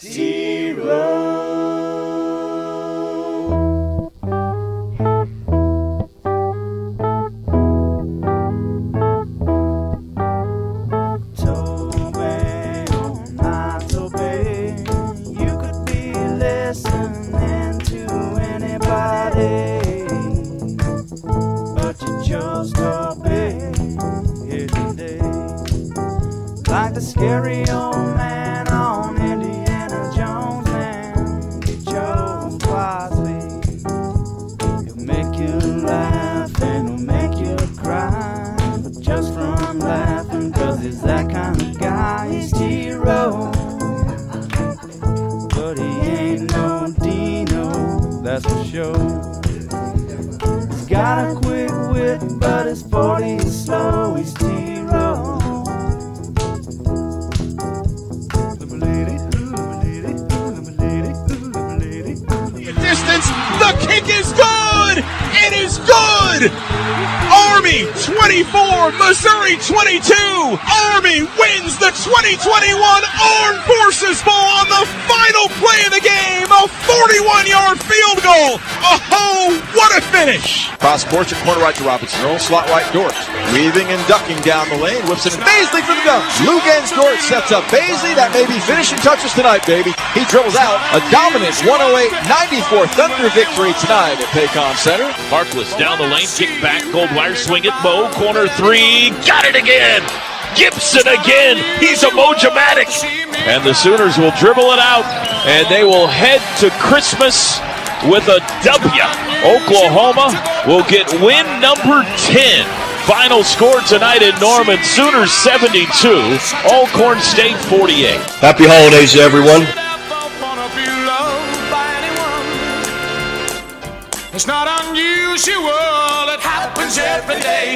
Toby, Cross course at corner right to Robinson Earl, slot right Dort. Weaving and ducking down the lane. Whips it to Bazley for the dunk. Luguentz Dort sets up Bazley. That may be finishing touches tonight, baby. He dribbles out. A dominant 108-94 Thunder victory tonight at Paycom Center. Harkless down the lane, kick back, Goldwire swing it, Mo, corner three, got it again! Gibson again, he's a Mojomatic! And the Sooners will dribble it out, and they will head to Christmas with a W. Oklahoma will get win number 10. Final score tonight in Norman, Sooners 72, Alcorn State 48. Happy holidays everyone. It's not unusual, it happens every day.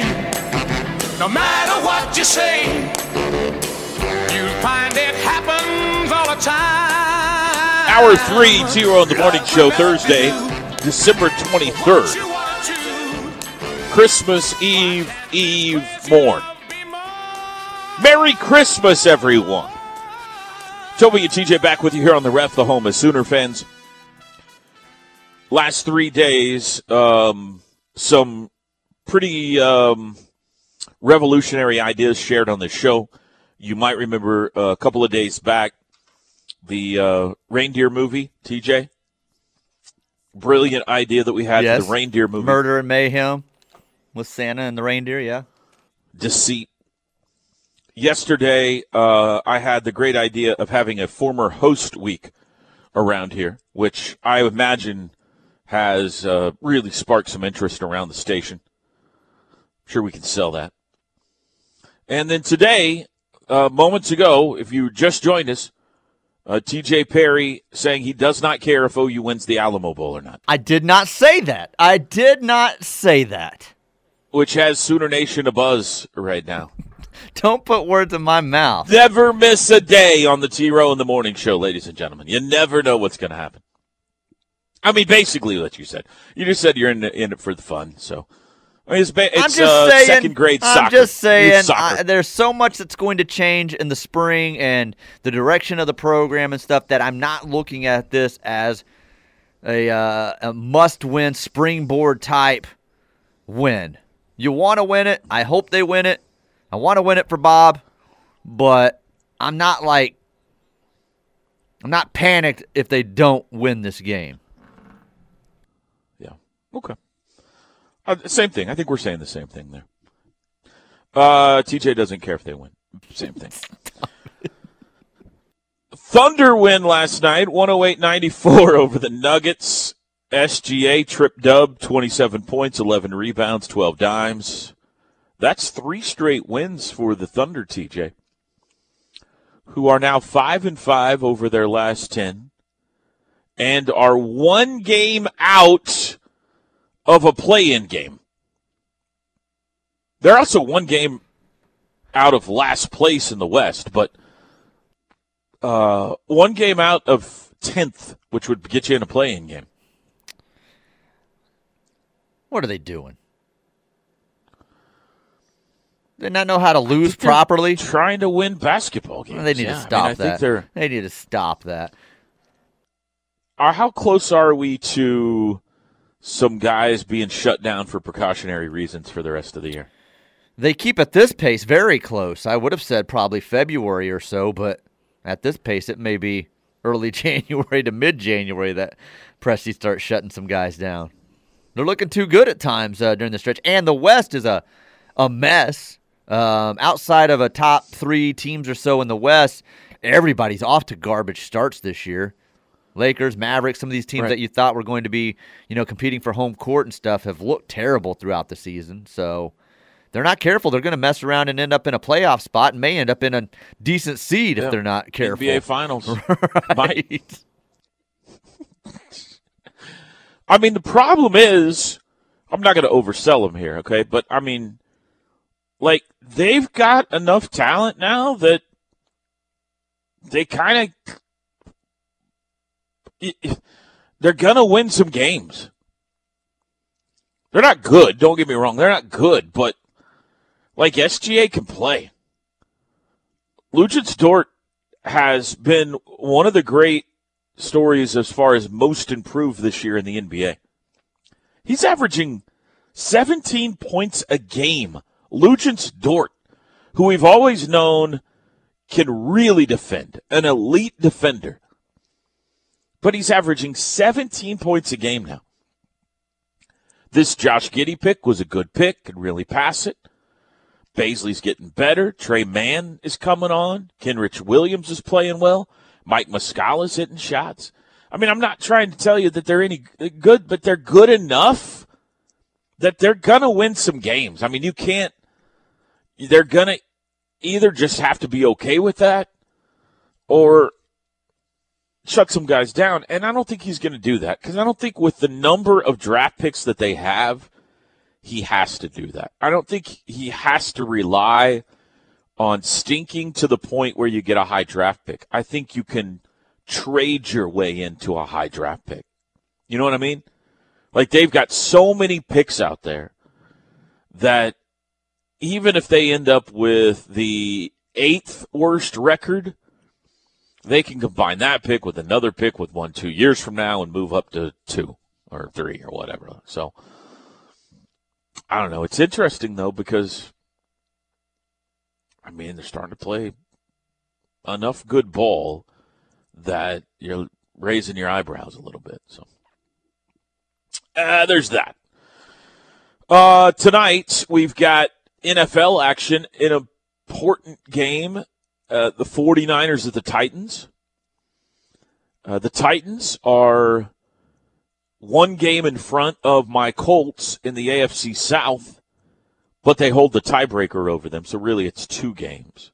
No matter what you say, you find it happens all the time. Hour three, zero on the morning show, Thursday, December 23rd. Christmas Eve, Eve morn. Merry Christmas, everyone. Toby and TJ back with you here on the Ref, the home of Sooner fans. Last three days, um, some pretty um, revolutionary ideas shared on the show. You might remember uh, a couple of days back the uh, reindeer movie, TJ. Brilliant idea that we had Yes. the reindeer movie. Murder and mayhem with Santa and the reindeer. Yeah. deceit. Yesterday, uh, I had the great idea of having a former host week around here, which I imagine has uh, really sparked some interest around the station. I'm sure we can sell that. And then today, uh, moments ago, if you just joined us, uh, TJ Perry saying he does not care if OU wins the Alamo Bowl or not, I did not say that. I did not say that. which has Sooner Nation abuzz right now. Don't put words in my mouth. Never miss a day on the T Row in the Morning Show, ladies and gentlemen. You never know what's going to happen. I mean, basically, what you said. You just said you're in, in it for the fun. So, I mean, it's, ba- I'm just uh, saying. second grade I'm just saying. soccer. I, there's so much that's going to change in the spring and the direction of the program and stuff that I'm not looking at this as a uh, a must-win springboard type win. You want to win it. I hope they win it. I want to win it for Bob, but I'm not like I'm not panicked if they don't win this game. yeah. Okay. Uh, same thing. I think we're saying the same thing there. Uh, TJ doesn't care if they win. Same thing. Thunder win last night, 108-94 over the Nuggets. SGA trip dub, 27 points, 11 rebounds, 12 dimes. That's three straight wins for the Thunder, TJ, who are now 5 and 5 over their last 10 and are one game out of a play-in game. They're also one game out of last place in the West, but uh, one game out of 10th, which would get you in a play-in game. What are they doing? They not know how to lose properly. Trying to win basketball games. They need Yeah, to mean, stop I think that. They need to stop that. are how close are we to some guys being shut down for precautionary reasons for the rest of the year? They keep at this pace very close. I would have said probably February or so, but at this pace, it may be early January to mid January that Presti starts shutting some guys down. They're looking too good at times uh, during the stretch, and the West is a a mess. Um, outside of a top three teams or so in the West, everybody's off to garbage starts this year. Lakers, Mavericks, some of these teams Right. that you thought were going to be, you know, competing for home court and stuff have looked terrible throughout the season. So they're not careful. They're going to mess around and end up in a playoff spot and may end up in a decent seed if they're not careful. NBA Finals. Might. Right. I mean, the problem is, I'm not going to oversell them here, okay? But I mean, like they've got enough talent now that they kind of they're going to win some games. They're not good. Don't get me wrong. They're not good, but like SGA can play. Luguentz Dort has been one of the great stories as far as most improved this year in the NBA. He's averaging 17 points a game. Luguentz Dort, who we've always known can really defend, an elite defender. But he's averaging 17 points a game now. This Josh Giddey pick was a good pick, could really pass it. Bazley's getting better. Tre Mann is coming on. Kenrich Williams is playing well. Mike Muscala's hitting shots. I mean, I'm not trying to tell you that they're any good, but they're good enough that they're gonna win some games. I mean, you can't. They're gonna either just have to be okay with that, or shut some guys down. And I don't think he's going to do that because I don't think with the number of draft picks that they have, he has to do that. I don't think he has to rely on stinking to the point where you get a high draft pick. I think you can trade your way into a high draft pick. You know what I mean? Like they've got so many picks out there that even if they end up with the eighth worst record, they can combine that pick with another pick with one two years from now and move up to two or three or whatever. So I don't know. It's interesting though because I mean they're starting to play enough good ball that you're raising your eyebrows a little bit. So uh, there's that. Uh, tonight we've got NFL action in an important game. Uh, the 49ers at the Titans. Uh, the Titans are one game in front of my Colts in the AFC South, but they hold the tiebreaker over them, so really it's two games.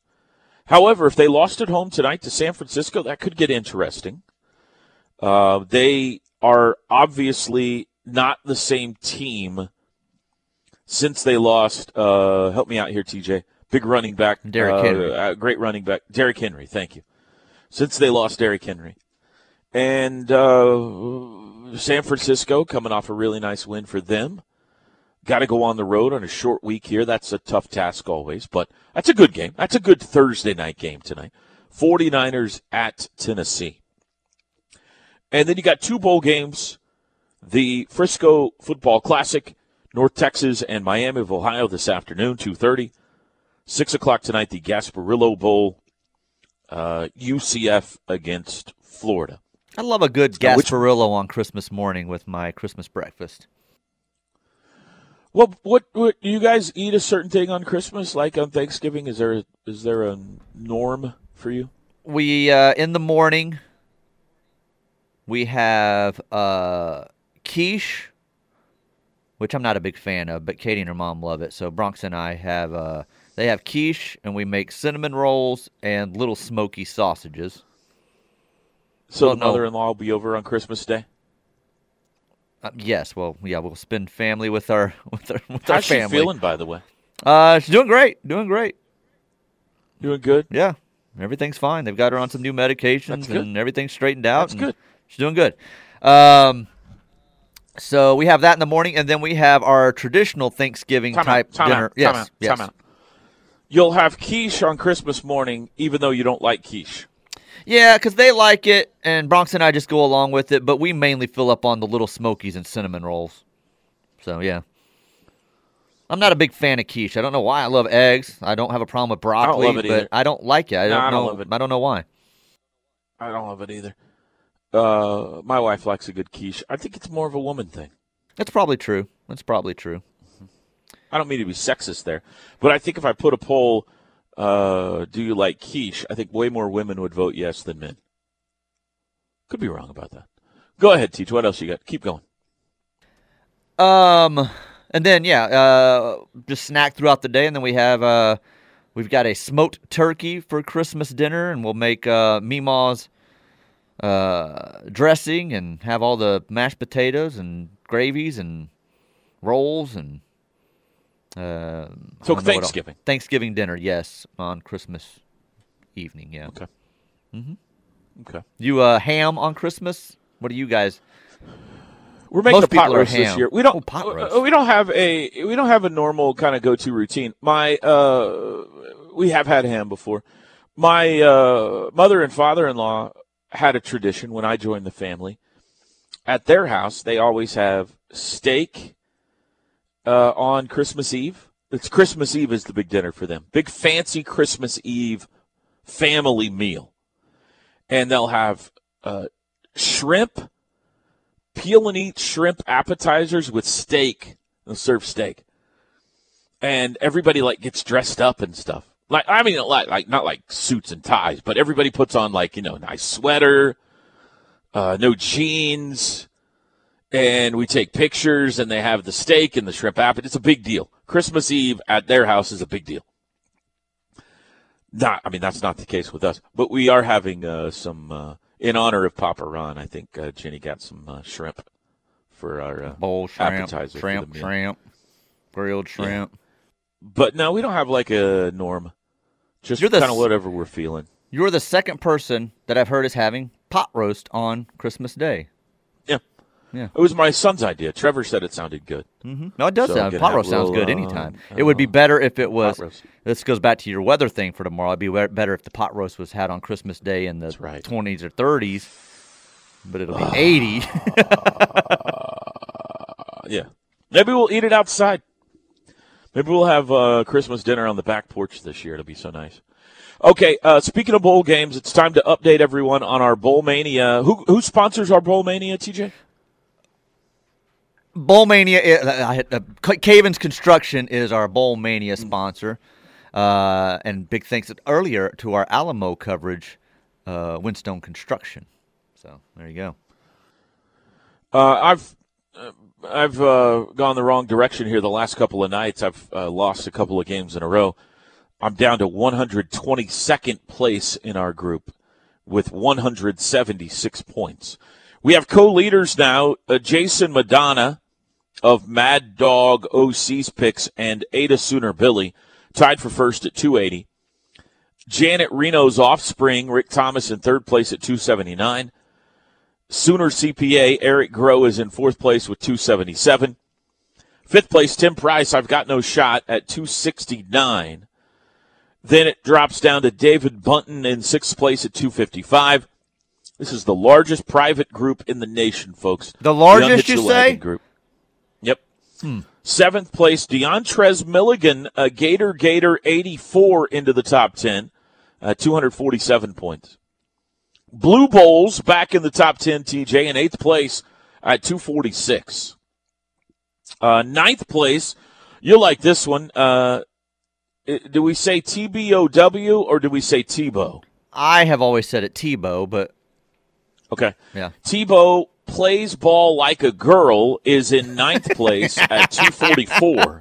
However, if they lost at home tonight to San Francisco, that could get interesting. Uh, they are obviously not the same team since they lost. Uh, help me out here, TJ. Big running back, Derrick uh, Henry. uh, great running back, Derrick Henry. Thank you. Since they lost Derrick Henry, and uh, San Francisco coming off a really nice win for them. Got to go on the road on a short week here. That's a tough task always, but that's a good game. That's a good Thursday night game tonight. 49ers at Tennessee. And then you got two bowl games the Frisco Football Classic, North Texas and Miami of Ohio this afternoon, 2.30. 6 o'clock tonight, the Gasparilla Bowl, uh, UCF against Florida. I love a good Gasparilla on Christmas morning with my Christmas breakfast. Well, what, what do you guys eat a certain thing on Christmas, like on Thanksgiving? Is there is there a norm for you? We uh, in the morning we have uh, quiche, which I'm not a big fan of, but Katie and her mom love it. So Bronx and I have uh, they have quiche, and we make cinnamon rolls and little smoky sausages. So the mother-in-law will be over on Christmas Day. Uh, yes, well, yeah, we'll spend family with our with our with our How's she family. feeling, by the way? Uh, she's doing great, doing great. Doing good. Yeah, everything's fine. They've got her on some new medications, and everything's straightened out. That's good. She's doing good. Um, so we have that in the morning, and then we have our traditional Thanksgiving Time type out. Dinner. out. yes, Time out. yes. Time out. You'll have quiche on Christmas morning, even though you don't like quiche. Yeah, because they like it, and Bronx and I just go along with it. But we mainly fill up on the little smokies and cinnamon rolls. So yeah, I'm not a big fan of quiche. I don't know why. I love eggs. I don't have a problem with broccoli, love it but either. I don't like it. I don't I don't know. love it. I don't know why. I don't love it either. Uh, my wife likes a good quiche. I think it's more of a woman thing. That's probably true. That's probably true. I don't mean to be sexist there, but I think if I put a poll, uh, do you like quiche? I think way more women would vote yes than men. Could be wrong about that. Go ahead, Teach. What else you got? Keep going. Um, and then yeah, uh, just snack throughout the day, and then we have uh, we've got a smoked turkey for Christmas dinner, and we'll make uh, Meemaw's uh dressing and have all the mashed potatoes and gravies and rolls and uh, So don't know what else. Thanksgiving. Thanksgiving dinner, yes, on Christmas evening. Yeah, Okay. Mm-hmm. Okay. you uh, ham on Christmas. What do you guys? We're making Most a pot roast this year. We don't. Oh, pot uh, roast. We don't have a. We don't have a normal kind of go-to routine. My. Uh, we have had ham before. My uh, mother and father-in-law had a tradition when I joined the family. At their house, they always have steak uh, on Christmas Eve. It's Christmas Eve is the big dinner for them. Big fancy Christmas Eve family meal, and they'll have uh, shrimp peel and eat shrimp appetizers with steak. They'll serve steak, and everybody like gets dressed up and stuff. Like I mean, like, like not like suits and ties, but everybody puts on like you know nice sweater, uh, no jeans, and we take pictures. And they have the steak and the shrimp appet. It's a big deal. Christmas Eve at their house is a big deal. Not, I mean, that's not the case with us, but we are having uh, some uh, in honor of Papa Ron. I think uh, Jenny got some uh, shrimp for our uh, Bowl shrimp, appetizer shrimp, shrimp, grilled shrimp. But no, we don't have like a norm. Just You're the kind of whatever we're feeling. You're the second person that I've heard is having pot roast on Christmas Day. Yeah. It was my son's idea. Trevor said it sounded good. Mm-hmm. No, it does So sound pot roast sounds little, good uh, anytime. it would be uh, better if it was. This goes back to your weather thing for tomorrow. It'd be better if the pot roast was had on Christmas Day in the right. 20s or 30s, but it'll be 80. Uh, yeah. Maybe we'll eat it outside. Maybe we'll have uh, Christmas dinner on the back porch this year. It'll be so nice. Okay, uh, speaking of bowl games, it's time to update everyone on our Bowl Mania. Who, who sponsors our Bowl Mania, TJ? Bowl Mania, i- I uh, Caven's Construction is our Bowl Mania sponsor. Uh, and big thanks earlier to our Alamo coverage, uh, Windstone Construction. So there you go. Uh, I've uh, I've uh, gone the wrong direction here the last couple of nights. I've uh, lost a couple of games in a row. I'm down to 122nd place in our group with 176 points. We have co-leaders now: uh, Jason Madonna of Mad Dog OC's picks and Ada Sooner Billy tied for first at 280. Janet Reno's offspring, Rick Thomas, in third place at 279. Sooner CPA, Eric Groh is in fourth place with 277. Fifth place, Tim Price, I've got no shot at 269. Then it drops down to David Bunton in sixth place at 255. This is the largest private group in the nation, folks. The largest, Unhitch you say? Group. Yep. Seventh place, DeAntrez Milligan, a Gator Gator 84 into the top 10, uh, 247 points. Blue Bowls back in the top 10, TJ, in eighth place at 246. Uh, ninth place, you'll like this one. Uh, do we say TBOW or do we say Tebow? I have always said it Tebow, but Okay. yeah. Tebow plays ball like a girl is in ninth place at 244.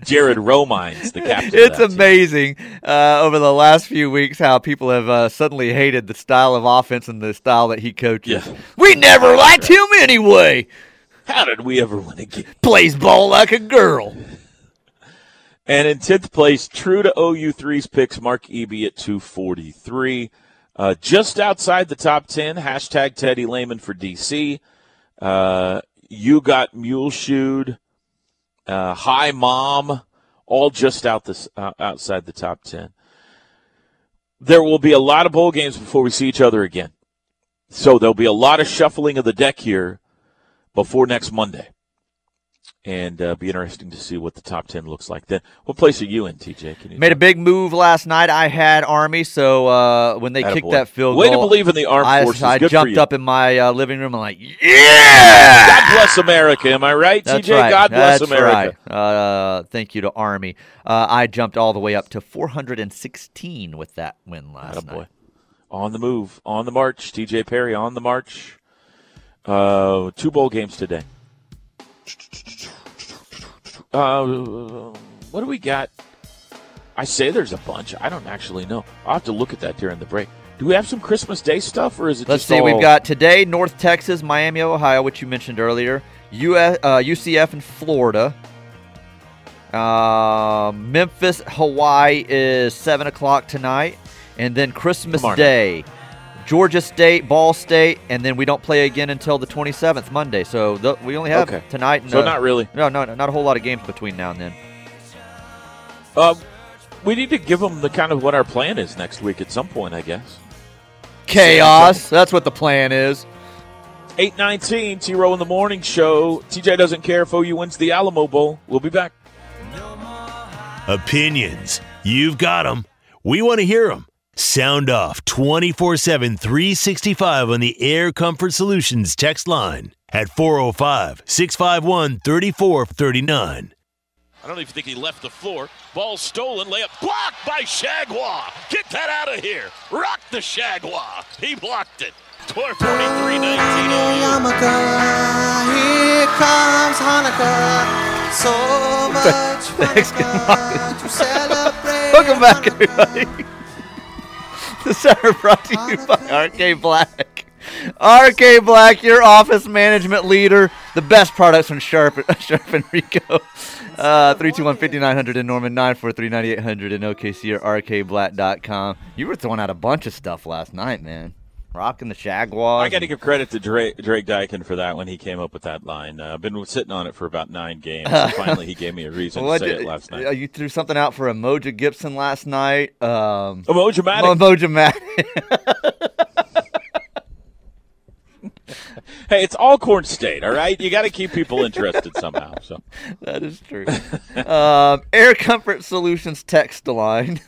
Jared Romines, the captain. It's amazing uh, over the last few weeks how people have uh, suddenly hated the style of offense and the style that he coaches. Yeah. We never liked him anyway. How did we ever win again? Plays ball like a girl. And in 10th place, true to OU3's picks, Mark Eby at 243. Uh, just outside the top 10, hashtag Teddy Lehman for DC. Uh, you got Mule Shoed, uh, Hi Mom, all just out this, uh, outside the top 10. there will be a lot of bowl games before we see each other again. So there'll be a lot of shuffling of the deck here before next Monday. And uh, be interesting to see what the top 10 looks like then. What place are you in, TJ? Can you Made a big move last night. I had Army, so uh, when they kicked that field Way goal, to believe in the armed I, forces. I jumped up in my uh, living room and like, yeah! God bless America. Am I right, That's TJ? right. God bless That's America. right. Uh, thank you to Army. Uh, I jumped all the way up to 416 with that win last Attaboy. night. On the move, on the march. TJ Perry on the march. Uh, two bowl games today. Uh, what do we got? I say there's a bunch. I don't actually know. I'll have to look at that during the break. Do we have some Christmas Day stuff, or is it Let's see. all- We've got today North Texas, Miami, Ohio, which you mentioned earlier. US, uh, UCF in Florida. Uh, Memphis, Hawaii is seven o'clock tonight, and then Christmas. Day, Georgia State, Ball State, and then we don't play again until the 27th, Monday. So th- we only have Okay. tonight. And, So uh, not really. No, no, no, not a whole lot of games between now and then. Uh, we need to give them the kind of what our plan is next week at some point, I guess. Chaos. That's what the plan is. 819, T Row in the Morning Show. TJ doesn't care if OU wins the Alamo Bowl. We'll be back. Opinions. You've got them. We want to hear them. Sound off 24 7, 365 on the Air Comfort Solutions text line at 405 651 3439. I don't even think he left the floor. Ball stolen, layup blocked by Shagwa. Get that out of here. Rock the Shagwa. He blocked it. 43 19 Yarmulke, here comes Hanukkah. So much Hanukkah to celebrate. Welcome back, everybody. this hour brought to you by RK Black. RK Black, your office management leader. The best products from Sharp, Sharp and Ricoh. Uh, 321-5900 in Norman, 943-9800 in OKC or rkblack.com. You were throwing out a bunch of stuff last night, man. Rocking the Jaguars. I got to give credit to Drake, Drake Dykin for that when he came up with that line. Uh, I've been sitting on it for about nine games. and finally, he gave me a reason to say did- it last uh, night. You threw something out for Umoja Gibson last night. Um, Emojimatic. Emoja Matic. Hey, it's all Corn State, all right? You got to keep people interested somehow. So That is true. um, Air Comfort Solutions text line.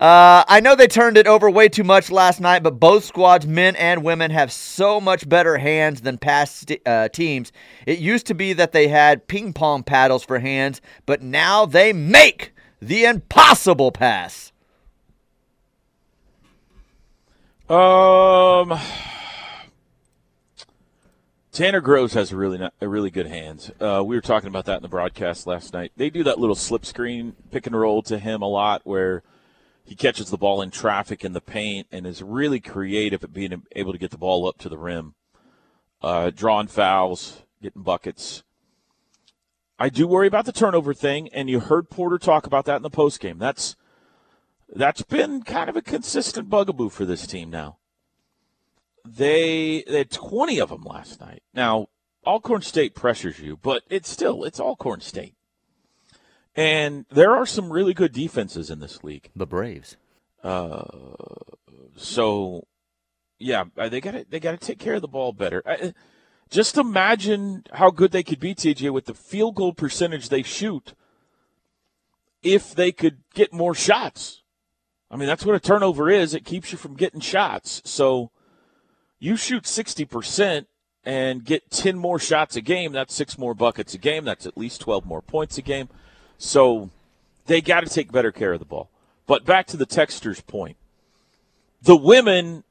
Uh, I know they turned it over way too much last night, but both squads, men and women, have so much better hands than past uh, teams. It used to be that they had ping pong paddles for hands, but now they make the impossible pass. Um, Tanner Groves has a really a really good hands. Uh, we were talking about that in the broadcast last night. They do that little slip screen pick and roll to him a lot, where he catches the ball in traffic in the paint and is really creative at being able to get the ball up to the rim, uh, drawing fouls, getting buckets. I do worry about the turnover thing, and you heard Porter talk about that in the postgame. That's that's been kind of a consistent bugaboo for this team now. They they had 20 of them last night. Now, Alcorn State pressures you, but it's still it's Alcorn State. And there are some really good defenses in this league. The Braves. Uh, so, yeah, uh, they got to they got to take care of the ball better. I, just imagine how good they could be, TJ, with the field goal percentage they shoot. If they could get more shots, I mean that's what a turnover is. It keeps you from getting shots. So, you shoot sixty percent and get ten more shots a game. That's six more buckets a game. That's at least twelve more points a game. So, they got to take better care of the ball. But back to the texter's point the women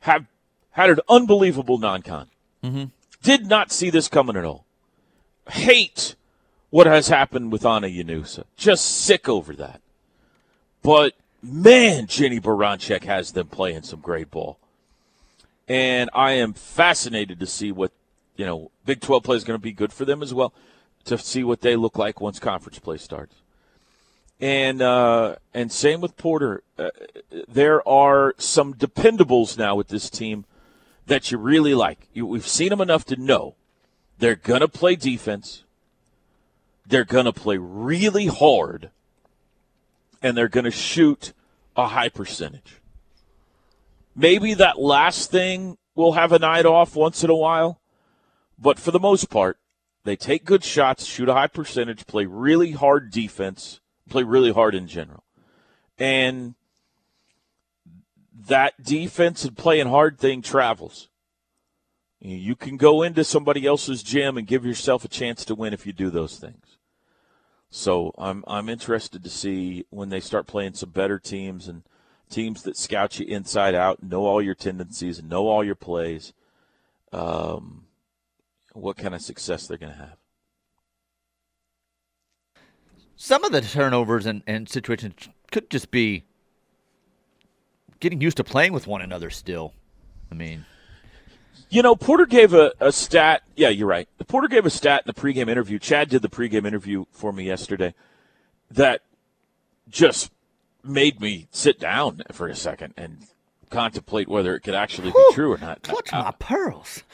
have had an unbelievable non-con. Mm-hmm. Did not see this coming at all. Hate what has happened with Ana Llanusa. Just sick over that. But man, Jennie Baranczyk has them playing some great ball. And I am fascinated to see what, you know, Big 12 play is going to be good for them as well, to see what they look like once conference play starts. And uh, and same with Porter. Uh, there are some dependables now with this team that you really like. You, we've seen them enough to know they're gonna play defense. They're gonna play really hard, and they're to shoot a high percentage. Maybe that last thing will have a night off once in a while, but for the most part, they take good shots, shoot a high percentage, play really hard defense, play really hard in general. And that defense and playing hard thing travels. You can go into somebody else's gym and give yourself a chance to win if you do those things. So I'm I'm interested to see when they start playing some better teams and teams that scout you inside out, know all your tendencies, know all your plays. Um, what kind of success they're going to have. Some of the turnovers and, and situations could just be getting used to playing with one another still. I mean, You know, Porter gave a, a stat. Yeah, you're right. Porter gave a stat in the pregame interview. Chad did the pregame interview for me yesterday that just made me sit down for a second and contemplate whether it could actually be true or not. clutch Uh, my pearls.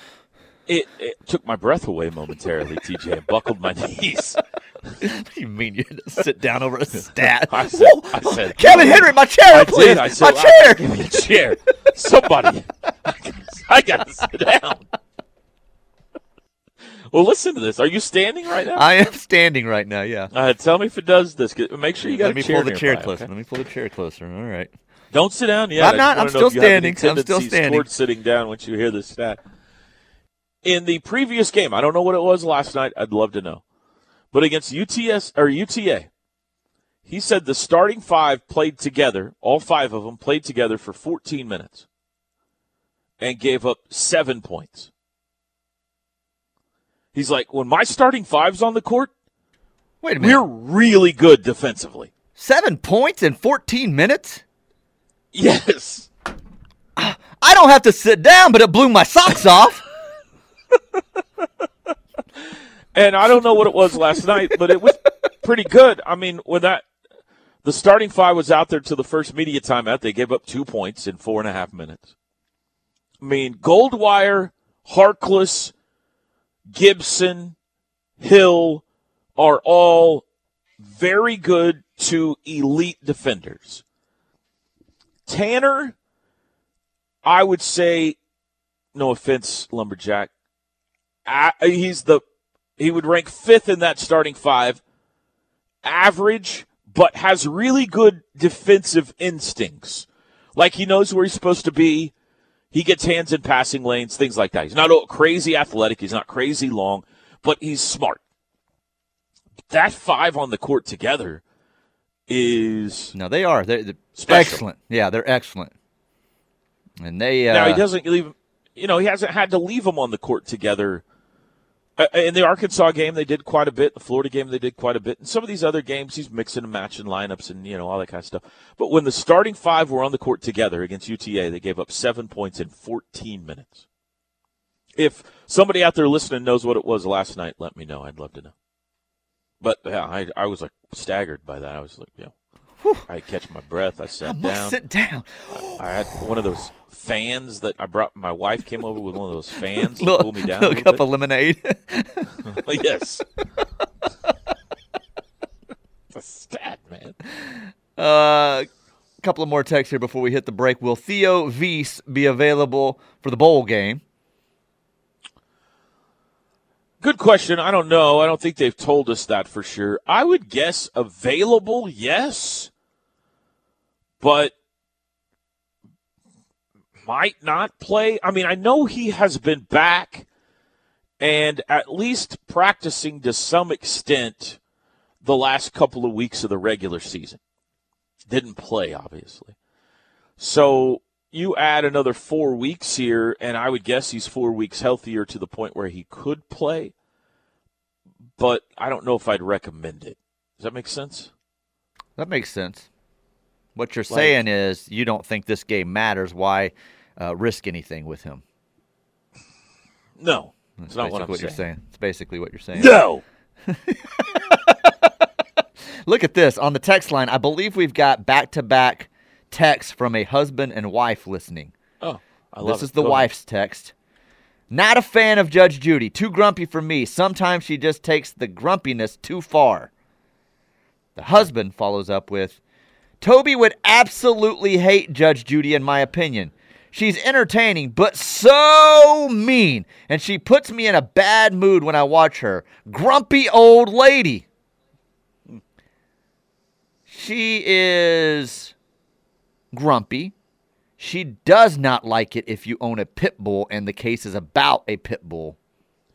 It, it took my breath away momentarily, TJ, and buckled my knees. What do you mean you had to sit down over a stat? I said, I said, Kevin Henry, my chair, I please. did. I said, my "I- chair. give me a chair. Somebody. I got to sit down. Well, listen to this. Are you standing right now? I am standing right now. Yeah. Uh, tell me if it does this. Make sure you got Let me pull the chair closer. okay? Let me pull the chair closer. All right. Don't sit down yet. I'm not. I'm still if you have any standing. I'm still standing. Towards sitting down once you hear this stat. In the previous game, I don't know what it was last night. I'd love to know. But against UTS or UTA, he said the starting five played together. All five of them played together for 14 minutes and gave up seven points. He's like, when my starting five's on the court, Wait a minute. we're really good defensively. Seven points in 14 minutes. Yes. I don't have to sit down, but it blew my socks off. And I don't know what it was last night, but it was pretty good. I mean, when that the starting five was out there to the first media timeout, they gave up two points in four and a half minutes. I mean, Goldwire, Harkless, Gibson, Hill are all very good to elite defenders. Tanner, I would say, no offense, Lumberjack, he's the he would rank fifth in that starting five, average, but has really good defensive instincts. Like he knows where he's supposed to be. He gets hands in passing lanes, things like that. He's not crazy athletic. He's not crazy long, but he's smart. That five on the court together is No, they are. They're, they're excellent. Yeah, they're excellent. And they. Uh, now he doesn't leave. You know, he hasn't had to leave them on the court together. Uh, in the Arkansas game, they did quite a bit. The Florida game, they did quite a bit. In some of these other games, he's mixing and matching lineups and you know all that kind of stuff. But when the starting five were on the court together against UTA, they gave up seven points in 14 minutes. If somebody out there listening knows what it was last night, let me know. I'd love to know. But yeah, I, I was like staggered by that. I was like, you know, I catch my breath. I I sat must down. sit down. I had one of those fans that I brought. My wife came over with one of those fans to Little, cool me down. little a cup little of lemonade. yes. it's a stat, man. A couple of more texts here before we hit the break. Will Theo Weiss be available for the bowl game? Good question. I don't know. I don't think they've told us that for sure. I would guess available, yes, but might not play. I mean, I know he has been back and at least practicing to some extent the last couple of weeks of the regular season. Didn't play, obviously. So you add another four weeks here, and I would guess he's four weeks healthier to the point where he could play. But I don't know if I'd recommend it. Does that make sense? That makes sense. What you're saying is you don't think this game matters. Why uh, risk anything with him? No, That's it's not what I'm what you're saying. It's basically what you're saying. No. Look at this on the text line. I believe we've got back-to-back texts from a husband and wife listening. Oh, I love This it. is the Go ahead. wife's text. Not a fan of Judge Judy. Too grumpy for me. Sometimes she just takes the grumpiness too far. The husband follows up with, Toby would absolutely hate Judge Judy, in my opinion. She's entertaining, but so mean, and she puts me in a bad mood when I watch her. Grumpy old lady. She is grumpy. She does not like it if you own a pit bull and the case is about a pit bull.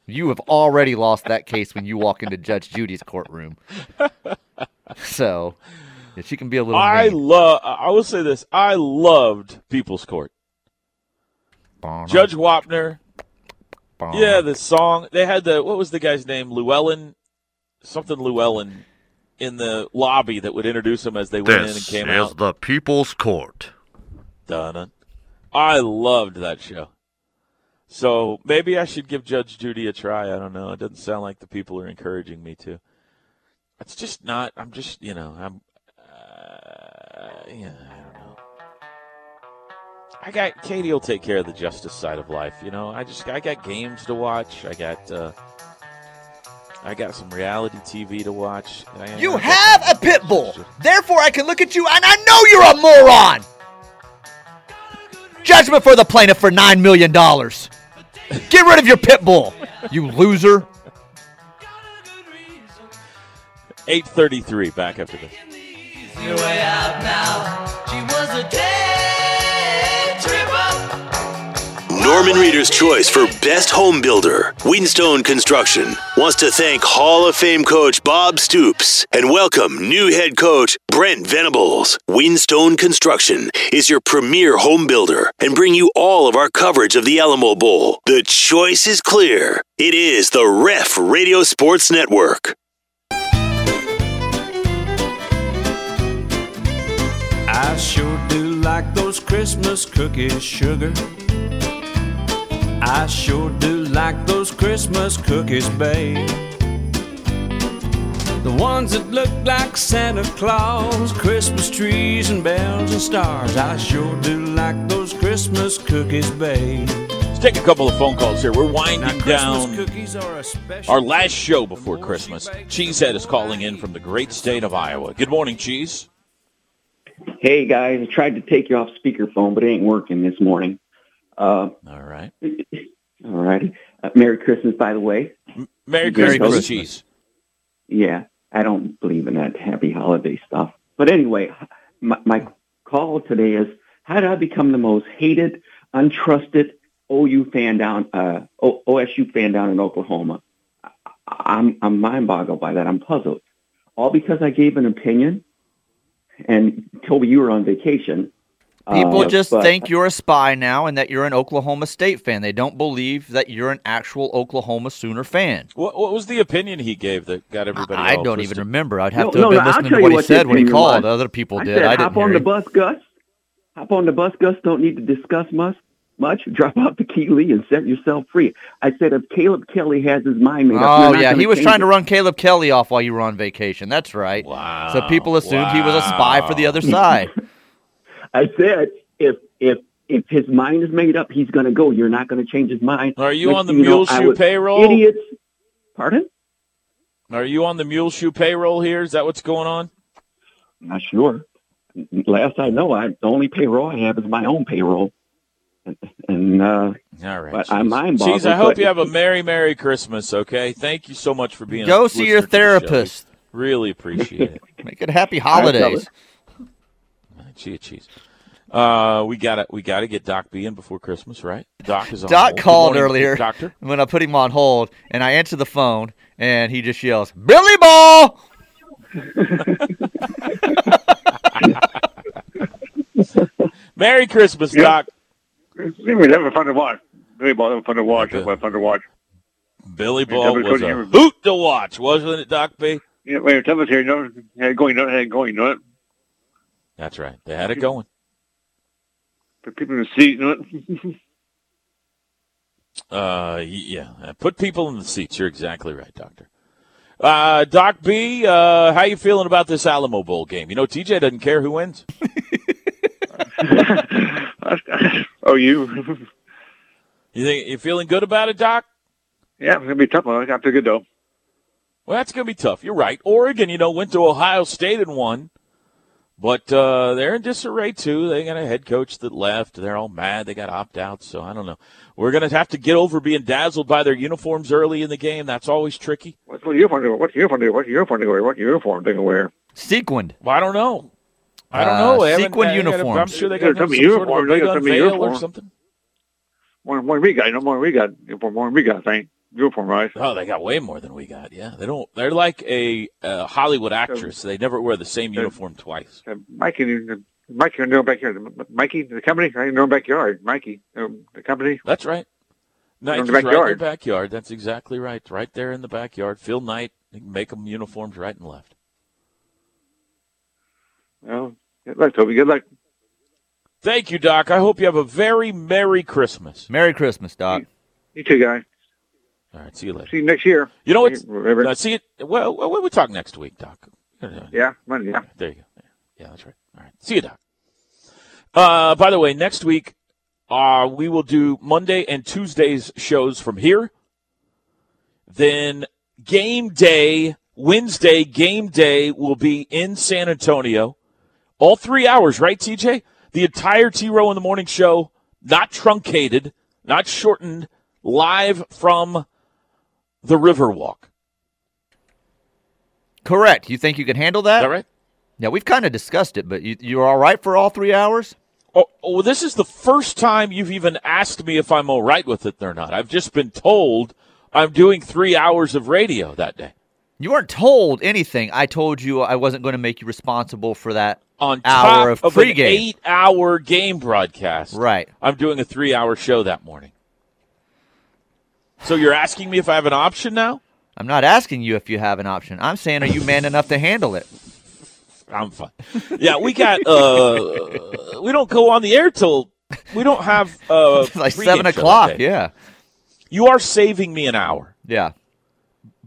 You have already lost that case when you walk into Judge Judy's courtroom. So, yeah, she can be a little I mean. love. I will say this. I loved People's Court. Judge Wapner. Yeah, the song they had the what was the guy's name? Llewellyn, something Llewellyn, in the lobby that would introduce them as they went in and came out. the People's Court. Dun-dun. I loved that show. So maybe I should give Judge Judy a try. I don't know. It doesn't sound like the people are encouraging me to. It's just not. I'm just you know I'm. Uh, yeah, I don't know. I got Katie will take care of the justice side of life. You know, I just I got games to watch. I got. uh I got some reality TV to watch. You have a pit bull. Therefore, I can look at you and I know you're a moron. Judgment for the plaintiff for $9 million. Get rid of your pit bull, you loser. 8:33. Back after this. Norman Reader's choice for best home builder, Windstone Construction, wants to thank Hall of Fame coach Bob Stoops and welcome new head coach Brent Venables. Windstone Construction is your premier home builder and bring you all of our coverage of the Alamo Bowl. The choice is clear. It is the Ref Radio Sports Network. I sure do like those Christmas cookies, sugar. I sure do like those Christmas cookies, babe. The ones that look like Santa Claus, Christmas trees and bells and stars. I sure do like those Christmas cookies, babe. Let's take a couple of phone calls here. We're winding Christmas down cookies are a special our last show before Christmas. Cheesehead is calling in from the great state of Iowa. Good morning, Cheese. Hey guys, I tried to take you off speakerphone, but it ain't working this morning. Uh, All right. all righty. Uh, Merry Christmas, by the way. Merry Merry Christmas, Christmas. Yeah, I don't believe in that happy holiday stuff. But anyway, my, my call today is how did I become the most hated, untrusted OU fan down, uh, o, OSU fan down in Oklahoma? I, I'm I'm mind boggled by that. I'm puzzled. All because I gave an opinion, and Toby, you were on vacation. People Uh, just but- think you're a spy now and that you're an Oklahoma State fan. They don't believe that you're an actual Oklahoma Sooner fan. What, what was the opinion he gave that got everybody? I all don't even remember. I'd have No, to no, have been no, listening to you what he said when he called. was. Other people I did. said, I hop didn't on hear the him. bus, Gus. Hop on the bus, Gus. Don't need to discuss much. Much. Drop out the key, Lee, and set yourself free. I said, if Caleb Kelly has his mind made up, Oh you're not yeah, he was change trying to run Caleb Kelly off while you were on vacation. That's right. Wow. So people assumed he was a spy for the other side. I said, if if if his mind is made up, he's going to go. You're not going to change his mind. Are you Next on the you mule I shoe payroll? Idiots. Pardon? Are you on the mule shoe payroll here? Is that what's going on? Not sure. Last I know, I the only payroll I have is my own payroll. And, and uh, All right. But I'm Cheese. mind Cheese, I hope you have a merry, merry Christmas. Okay. Thank you so much for being. Go a see your listener to the therapist. Really appreciate it. Make it happy right, holidays. Gee, cheese. Uh, we got to we got to get Doc B in before Christmas, right? Doc is on. Doc hold. Called morning, earlier Doctor. when I put him on hold, and I answer the phone, and he just yells, "Billy Ball!" Merry Christmas, Yeah. Doc. Anyway, that was fun to watch. Really, that was fun to watch. Yeah, was fun to watch. Billy Ball but was a you- hoot to watch, wasn't it, Doc B? Yeah, wait, tell us here, you know, had it going, you know, had going, you know what? That's right. They had it going. Put people in the seat, you know what? Uh, yeah. Uh, Put people in the seats. You're exactly right, Doctor. Uh, Doc B, uh, how you feeling about this Alamo Bowl game? You know, TJ doesn't care who wins. oh, you? You think you feeling good about it, Doc? yeah, it's gonna be a tough one. I feel good though. Well, that's going to be tough. You're right. Oregon, you know, went to Ohio State and won. But uh, they're in disarray too. They got a head coach that left. They're all mad. They got opt outs. So I don't know. We're going to have to get over being dazzled by their uniforms early in the game. That's always tricky. What's what uniform? do- What's uniform? do? What's uniform? do? What uniform do they wear? Sequined. Well, I don't know. I don't Uh, know. They haven't- sequin they gotta- I'm sure they got some some sort of. They got some unveil or something. More, more we got. No more we got. Uniform more we got. I think uniform right. Oh, they got way more than we got. Yeah, they don't. They're like a, uh Hollywood actress. They never wear the same uniform twice. Uh, Mikey, Mikey in their own backyard. Mikey, the company, right in their own backyard. Mikey, um, the company. That's right. Nike's In the right in their backyard. backyard. That's exactly right. Right there in the backyard. Phil Knight. Make them uniforms right and left. Well, good luck, Toby. Good luck. Thank you, Doc. I hope you have a very Merry Christmas. Merry Christmas, Doc. You too, guy. All right. See you later. See you next year. You know what? Uh, see it. Well, well, we'll talk next week, Doc. Yeah, Monday. Yeah. There you go. Yeah, that's right. All right. See you, Doc. Uh, by the way, next week, uh, we will do Monday and Tuesday's shows from here. Then game day, Wednesday game day will be in San Antonio. All three hours, right, TJ? The entire T Row in the Morning show, not truncated, not shortened, live from the Riverwalk. Correct. You think you can handle that? Is that right? Yeah, we've kind of discussed it, but you, you're all right for all three hours? Oh, oh, well, this is the first time you've even asked me if I'm all right with it or not. I've just been told I'm doing three hours of radio that day. You weren't told anything. I told you I wasn't going to make you responsible for that On hour top of of an pregame. eight-hour game broadcast, Right. I'm doing a three-hour show that morning. So you're asking me if I have an option now? I'm not asking you if you have an option. I'm saying, are you man enough to handle it? I'm fine. Yeah, we got. uh We don't go on the air till we don't have uh like seven o'clock. Yeah. You are saving me an hour. Yeah.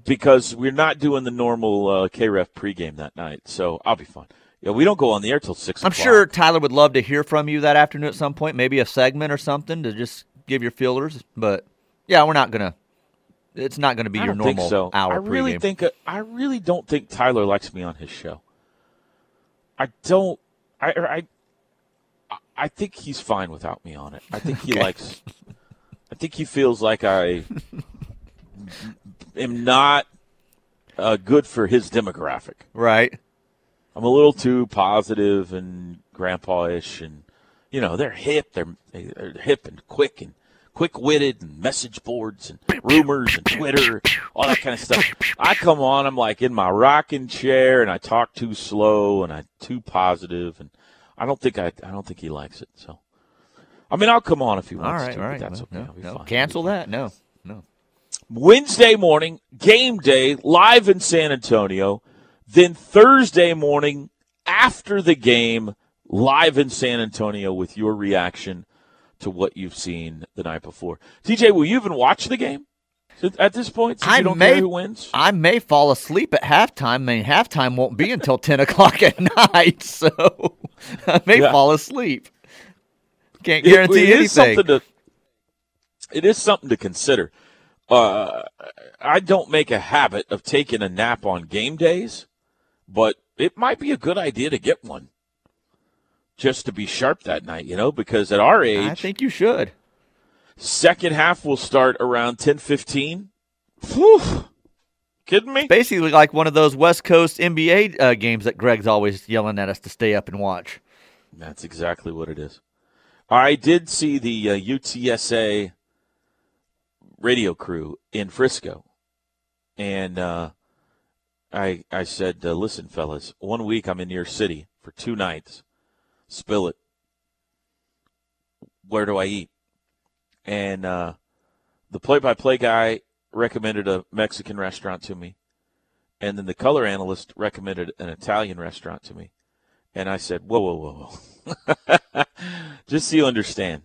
because we're not doing the normal uh, KREF pregame that night, so I'll be fine. Yeah, we don't go on the air till six. I'm o'clock. sure Tyler would love to hear from you that afternoon at some point, maybe a segment or something to just give your feelers. But yeah, we're not gonna. It's not gonna be I your normal so. hour I really pregame. think uh, I really don't think Tyler likes me on his show. I don't. I I I think he's fine without me on it. I think he Okay. likes. I think he feels like I am not uh, good for his demographic. right. I'm a little too positive and grandpa-ish, and you know they're hip. They're, they're hip and quick and quick-witted and message boards and rumors and Twitter, all that kind of stuff. I come on, I'm like in my rocking chair, and I talk too slow and I'm too positive, and I don't think I I don't think he likes it. So, I mean, I'll come on if he All wants right. to. All but that's Well, okay. no, no. fine. I'll be Cancel that. No. No. Wednesday morning, game day, live in San Antonio. Then Thursday morning, after the game, live in San Antonio with your reaction to what you've seen the night before. TJ, will you even watch the game at this point? Since I you don't may- care who wins. I may fall asleep at halftime. I mean, halftime won't be until 10 o'clock at night, so I may Yeah. fall asleep. Can't It- guarantee it is anything. something to. It is something to consider. Uh, I don't make a habit of taking a nap on game days, but it might be a good idea to get one, just to be sharp that night. You know, because at our age, I think you should. second half will start around ten fifteen. Whew. Kidding me? Basically, like one of those West Coast NBA uh, games that Greg's always yelling at us to stay up and watch. That's exactly what it is. I did see the uh, UTSA radio crew in Frisco, and uh, I I said, uh, "Listen, fellas, one week I'm in your city for two nights. Spill it. Where do I eat?" And uh, the play-by-play guy recommended a Mexican restaurant to me, and then the color analyst recommended an Italian restaurant to me. And I said, whoa, whoa, whoa, whoa. Just so you understand,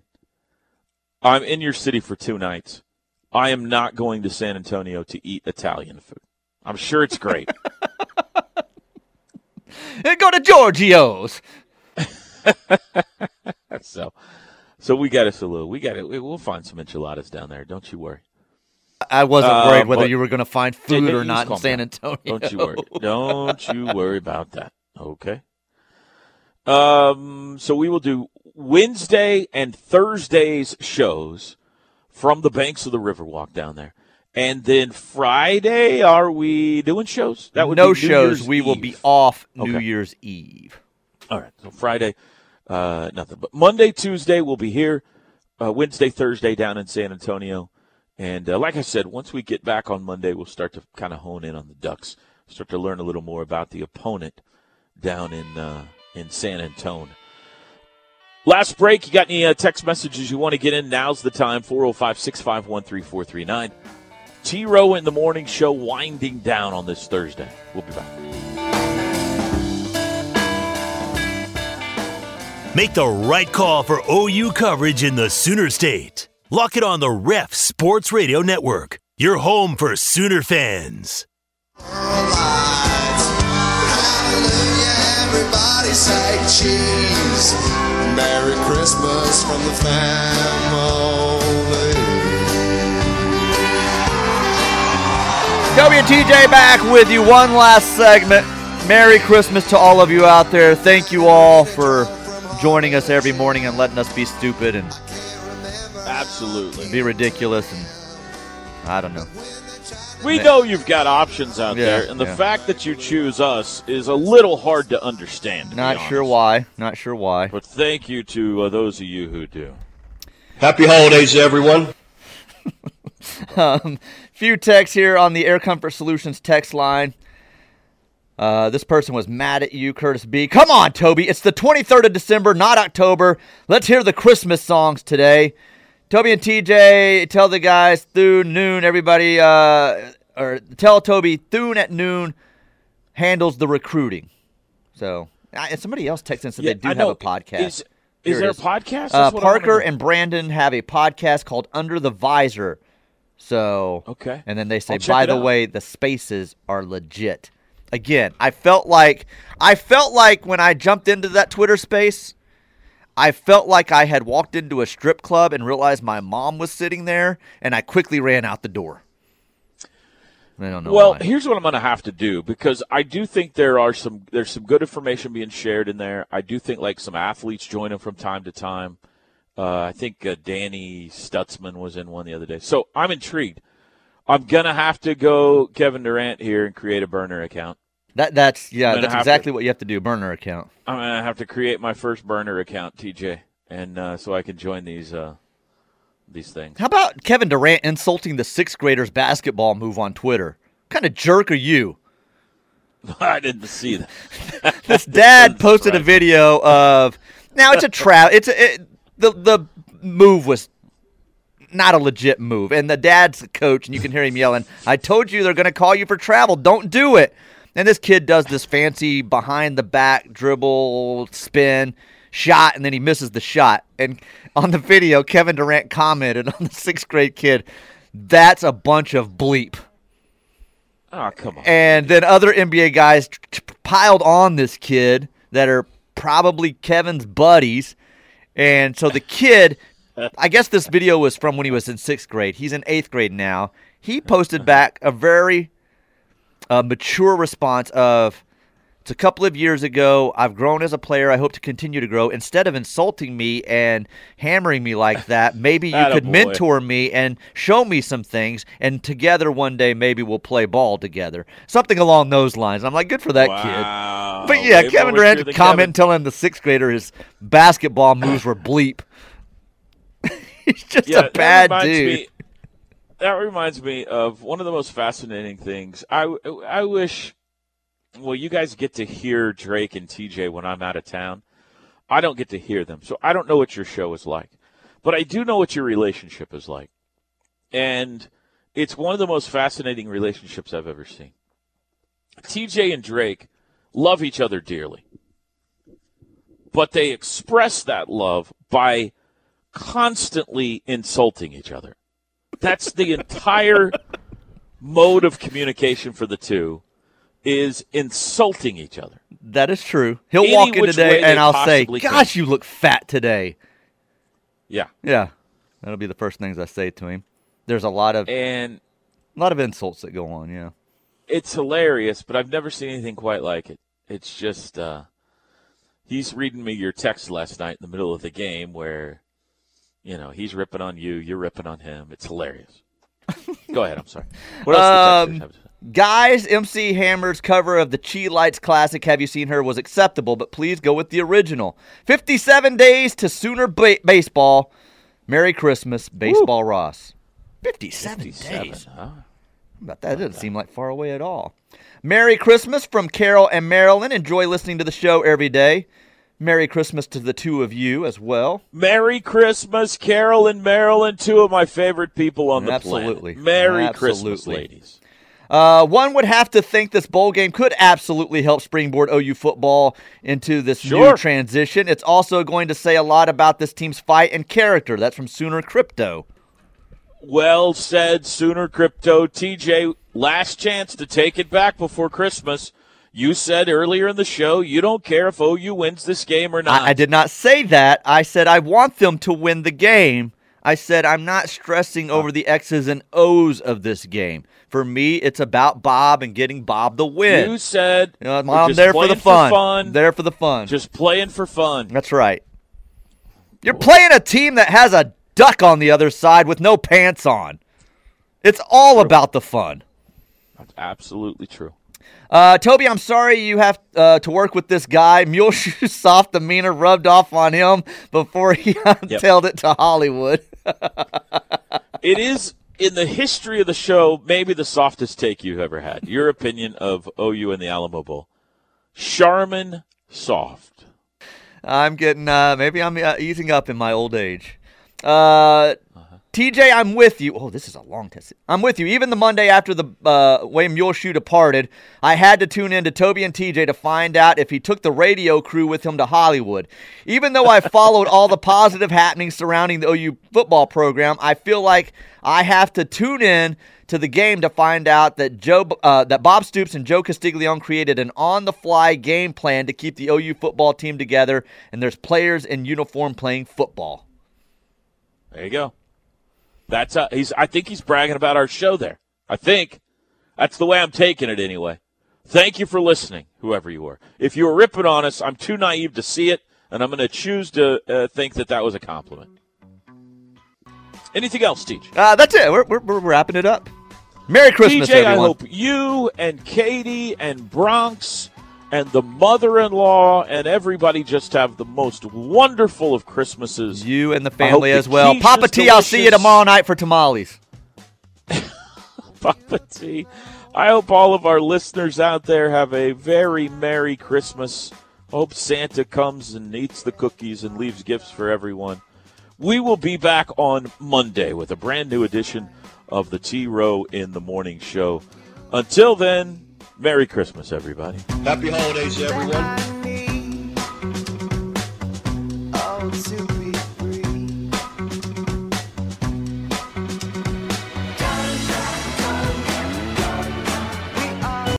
I'm in your city for two nights. I am not going to San Antonio to eat Italian food. I'm sure it's great. Go to Giorgio's. so, so we got a little. We got it. We'll find some enchiladas down there. Don't you worry. I wasn't Uh, worried whether you were going to find food hey, or not in San. Antonio. Don't you worry. Don't you worry about that. Okay. Um, so we will do Wednesday and Thursday's shows from the banks of the Riverwalk down there. And then Friday, are we doing shows? That would no shows. Year's we will be off New Okay. Year's Eve. All right. So Friday, uh, nothing. But Monday, Tuesday, we'll be here. Uh, Wednesday, Thursday down in San Antonio. And uh, like I said, once we get back on Monday, we'll start to kind of hone in on the Ducks, start to learn a little more about the opponent down in uh, in San Antonio. Last break. You got any uh, text messages you want to get in? Now's the time. 405 651 3439. T Row in the Morning Show winding down on this Thursday. We'll be back. Make the right call for OU coverage in the Sooner State. Lock it on the Ref Sports Radio Network, your home for Sooner fans. Everybody say cheese. Merry Christmas from the family. Toby and TJ back with you. One last segment. Merry Christmas to all of you out there. Thank you all for joining us every morning and letting us be stupid and Absolutely. be ridiculous and I don't know. We know you've got options out Yeah, there, and the yeah. fact that you choose us is a little hard to understand. to Not sure why. Not sure why. But thank you to uh, those of you who do. Happy holidays, everyone. um, few texts here on the Air Comfort Solutions text line. Uh, this person was mad at you, Curtis B. Come on, Toby. It's the 23rd of December, not October. Let's hear the Christmas songs today. Toby and TJ, tell the guys through noon, everybody, uh, or tell Toby Thune at noon handles the recruiting. So, and somebody else texted and said Yeah, they do I have know. a podcast. Is- is there a podcast? Uh, what I wanna Parker and Brandon have a podcast called Under the Visor. So Okay. and then they say, by the out. way, the spaces are legit. Again, I felt like I felt like when I jumped into that Twitter space, I felt like I had walked into a strip club and realized my mom was sitting there, and I quickly ran out the door. I don't know. Well, why. here's what I'm going to have to do because I do think there are some there's some good information being shared in there. I do think like some athletes join them from time to time. Uh, I think uh, Danny Stutzman was in one the other day, so I'm intrigued. I'm gonna have to go Kevin Durant here and create a burner account. That that's yeah, that's exactly to- what you have to do. Burner account. I'm gonna have to create my first burner account, TJ, and uh, so I can join these uh, these things. How about Kevin Durant insulting the sixth graders basketball move on Twitter? What kind of jerk are you? I didn't see that. this dad posted a video of now it's a trap. It's a, it, the the move was not a legit move, and the dad's the coach, and you can hear him yelling, "I told you they're going to call you for travel. Don't do it." And this kid does this fancy behind the back dribble spin shot, and then he misses the shot. And on the video, Kevin Durant commented on the sixth grade kid, "That's a bunch of bleep." Oh come on. And then other NBA guys t- t- piled on this kid that are probably Kevin's buddies. And so the kid, I guess this video was from when he was in sixth grade. He's in eighth grade now. He posted back a very uh, mature response of, it's a couple of years ago. I've grown as a player. I hope to continue to grow. Instead of insulting me and hammering me like that, maybe you could Attaboy. mentor me and show me some things. And together one day, maybe we'll play ball together. Something along those lines. I'm like, good for that Wow. kid. But yeah, Way Kevin Durant comment telling the sixth grader his basketball moves were bleep. He's just yeah, a bad dude. Me, that reminds me of one of the most fascinating things. I, I wish, well, you guys get to hear Drake and TJ when I'm out of town. I don't get to hear them, so I don't know what your show is like. But I do know what your relationship is like. And it's one of the most fascinating relationships I've ever seen. TJ and Drake love each other dearly. But they express that love by constantly insulting each other. That's the entire mode of communication for the two is insulting each other. That is true. He'll Any walk in today and I'll say, can. "Gosh, you look fat today." Yeah. Yeah, that'll be the first things I say to him. There's a lot of And a lot of insults that go on. Yeah, it's hilarious, but I've never seen anything quite like it. It's just uh he's reading me your text last night in the middle of the game where, you know, he's ripping on you, you're ripping on him. It's hilarious. Go ahead. I'm sorry. What else? did the texters Um, have to say? Guys, MC Hammer's cover of the Chi-Lites Classic, Have You Seen Her, was acceptable, but please go with the original. 57 days to Sooner ba- Baseball. Merry Christmas, Baseball Ross. 57, 57, days. huh? About that doesn't seem like far away at all. Merry Christmas from Carol and Marilyn. Enjoy listening to the show every day. Merry Christmas to the two of you as well. Merry Christmas, Carol and Marilyn, two of my favorite people on the Absolutely. planet. Merry Christmas, Absolutely. ladies. Uh, one would have to think this bowl game could absolutely help springboard OU football into this new transition. It's also going to say a lot about this team's fight and character. That's from Sooner Crypto. Well said, Sooner Crypto. TJ, last chance to take it back before Christmas. You said earlier in the show you don't care if OU wins this game or not. I, I did not say that. I said I want them to win the game. I said I'm not stressing over the X's and O's of this game. For me, it's about Bob and getting Bob the win. You said You know, I'm there for the fun. fun. There for the fun. Just playing for fun. That's right. You're playing a team that has a duck on the other side with no pants on. It's all about the fun. That's absolutely true. Uh, Toby, I'm sorry you have uh, to work with this guy. Muleshoe's soft demeanor rubbed off on him before he tailed it to Hollywood. It is in the history of the show maybe the softest take you've ever had. Your opinion of OU and the Alamo Bowl. Charmin soft. I'm getting, uh, maybe I'm uh, easing up in my old age. Uh, TJ, I'm with you. Oh, this is a long test. I'm with you. Even the Monday after the uh, way Muleshoe departed, I had to tune in to Toby and TJ to find out if he took the radio crew with him to Hollywood. Even though I followed all the positive happenings surrounding the OU football program, I feel like I have to tune in to the game to find out that Joe, uh, that Bob Stoops and Joe Castiglione created an on-the-fly game plan to keep the OU football team together, and there's players in uniform playing football. There you go. That's uh, he's. I think he's bragging about our show there. I think that's the way I'm taking it anyway. Thank you for listening, whoever you were. If you were ripping on us, I'm too naive to see it, and I'm going to choose to uh, think that that was a compliment. Anything else, Teach? Uh, that's it. We're, we're, we're wrapping it up. Merry Christmas, TJ, I hope you and Katie and Bronx and the mother-in-law and everybody just have the most wonderful of Christmases. You and the family the as well. quiche Papa T, I'll see you tomorrow night for tamales. Papa T. I hope all of our listeners out there have a very Merry Christmas. Hope Santa comes and eats the cookies and leaves gifts for everyone. We will be back on Monday with a brand new edition of the T Row in the Morning Show. Until then, Merry Christmas, everybody. Happy holidays, everyone.